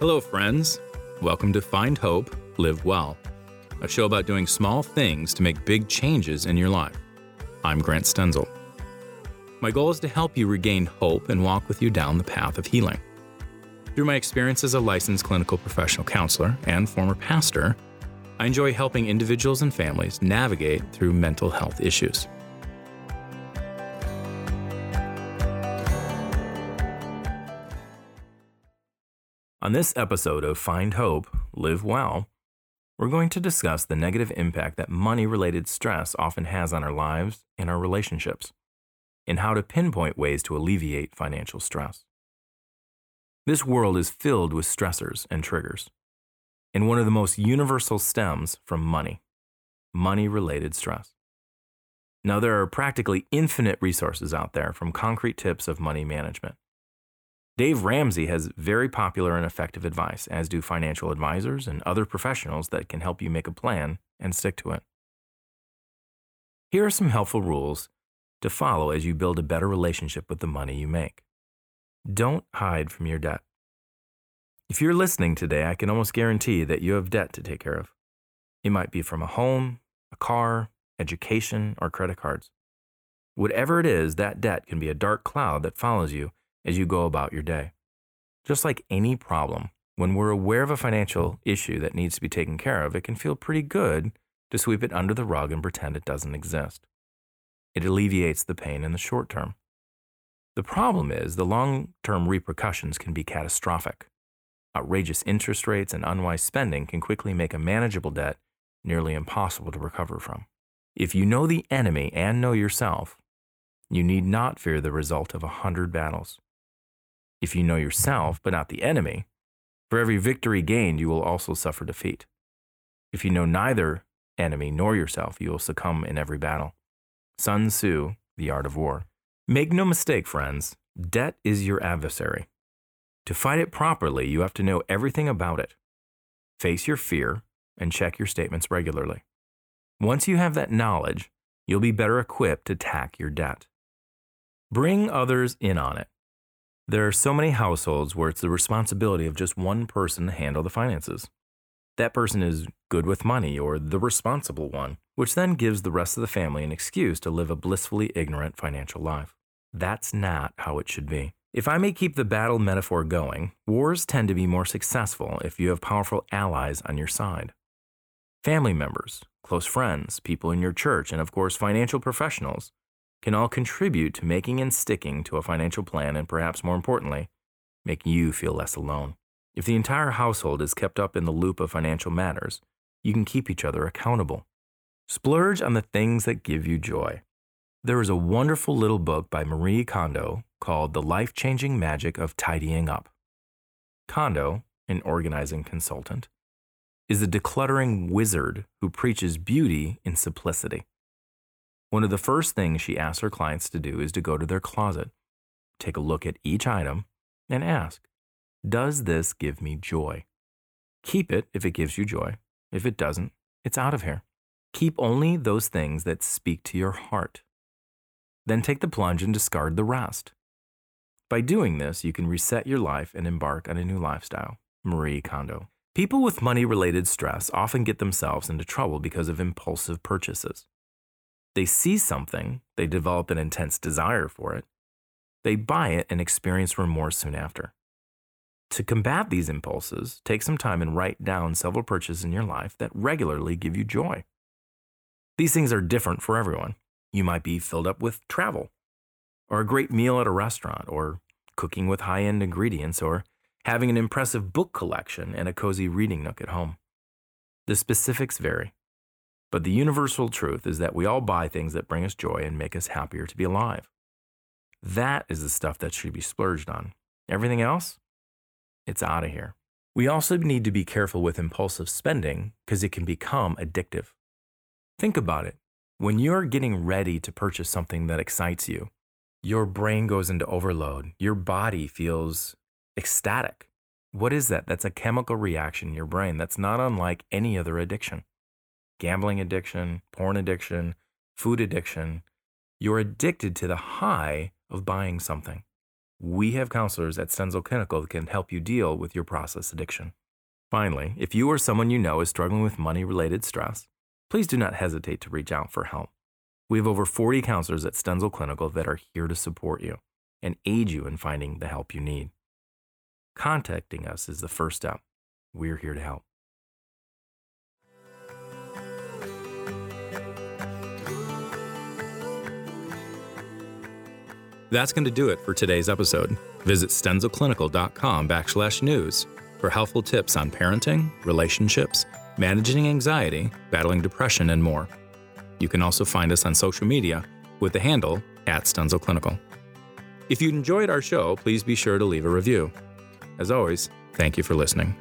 Hello, friends. Welcome to Find Hope, Live Well, a show about doing small things to make big changes in your life. I'm Grant Stenzel. My goal is to help you regain hope and walk with you down the path of healing. Through my experience as a licensed clinical professional counselor and former pastor, I enjoy helping individuals and families navigate through mental health issues. On this episode of Find Hope, Live Well, we're going to discuss the negative impact that money related stress often has on our lives and our relationships, and how to pinpoint ways to alleviate financial stress. This world is filled with stressors and triggers, and one of the most universal stems from money money related stress. Now, there are practically infinite resources out there from concrete tips of money management Dave Ramsey has very popular and effective advice, as do financial advisors and other professionals that can help you make a plan and stick to it. Here are some helpful rules to follow as you build a better relationship with the money you make. Don't hide from your debt. If you're listening today, I can almost guarantee that you have debt to take care of. It might be from a home, a car, education, or credit cards. Whatever it is, that debt can be a dark cloud that follows you as you go about your day. Just like any problem, when we're aware of a financial issue that needs to be taken care of, it can feel pretty good to sweep it under the rug and pretend it doesn't exist. It alleviates the pain in the short term. The problem is the long term repercussions can be catastrophic. Outrageous interest rates and unwise spending can quickly make a manageable debt nearly impossible to recover from. If you know the enemy and know yourself, you need not fear the result of a hundred battles. If you know yourself, but not the enemy, for every victory gained, you will also suffer defeat. If you know neither enemy nor yourself, you will succumb in every battle. Sun Tzu, The Art of War. Make no mistake, friends, debt is your adversary. To fight it properly, you have to know everything about it. Face your fear and check your statements regularly. Once you have that knowledge, you'll be better equipped to tack your debt. Bring others in on it. There are so many households where it's the responsibility of just one person to handle the finances. That person is good with money or the responsible one, which then gives the rest of the family an excuse to live a blissfully ignorant financial life. That's not how it should be. If I may keep the battle metaphor going, wars tend to be more successful if you have powerful allies on your side. Family members, close friends, people in your church, and of course, financial professionals can all contribute to making and sticking to a financial plan and perhaps more importantly, make you feel less alone. If the entire household is kept up in the loop of financial matters, you can keep each other accountable. Splurge on the things that give you joy. There is a wonderful little book by Marie Kondo called The Life Changing Magic of Tidying Up. Kondo, an organizing consultant, is a decluttering wizard who preaches beauty in simplicity. One of the first things she asks her clients to do is to go to their closet, take a look at each item, and ask, Does this give me joy? Keep it if it gives you joy. If it doesn't, it's out of here. Keep only those things that speak to your heart. Then take the plunge and discard the rest. By doing this, you can reset your life and embark on a new lifestyle. Marie Kondo. People with money related stress often get themselves into trouble because of impulsive purchases. They see something, they develop an intense desire for it, they buy it and experience remorse soon after. To combat these impulses, take some time and write down several purchases in your life that regularly give you joy. These things are different for everyone. You might be filled up with travel, or a great meal at a restaurant, or cooking with high end ingredients, or having an impressive book collection and a cozy reading nook at home. The specifics vary. But the universal truth is that we all buy things that bring us joy and make us happier to be alive. That is the stuff that should be splurged on. Everything else, it's out of here. We also need to be careful with impulsive spending because it can become addictive. Think about it. When you're getting ready to purchase something that excites you, your brain goes into overload. Your body feels ecstatic. What is that? That's a chemical reaction in your brain that's not unlike any other addiction gambling addiction, porn addiction, food addiction, you're addicted to the high of buying something. we have counselors at Stenzel Clinical that can help you deal with your process addiction. Finally, if you or someone you know is struggling with money related stress, please do not hesitate to reach out for help. We have over 40 counselors at Stenzel Clinical that are here to support you and aid you in finding the help you need. Contacting us is the first step. We're here to help. That's going to do it for today's episode. Visit stenzelclinical.com backslash news for helpful tips on parenting, relationships, managing anxiety, battling depression, and more. You can also find us on social media with the handle at Stenzel Clinical. If you enjoyed our show, please be sure to leave a review. As always, thank you for listening.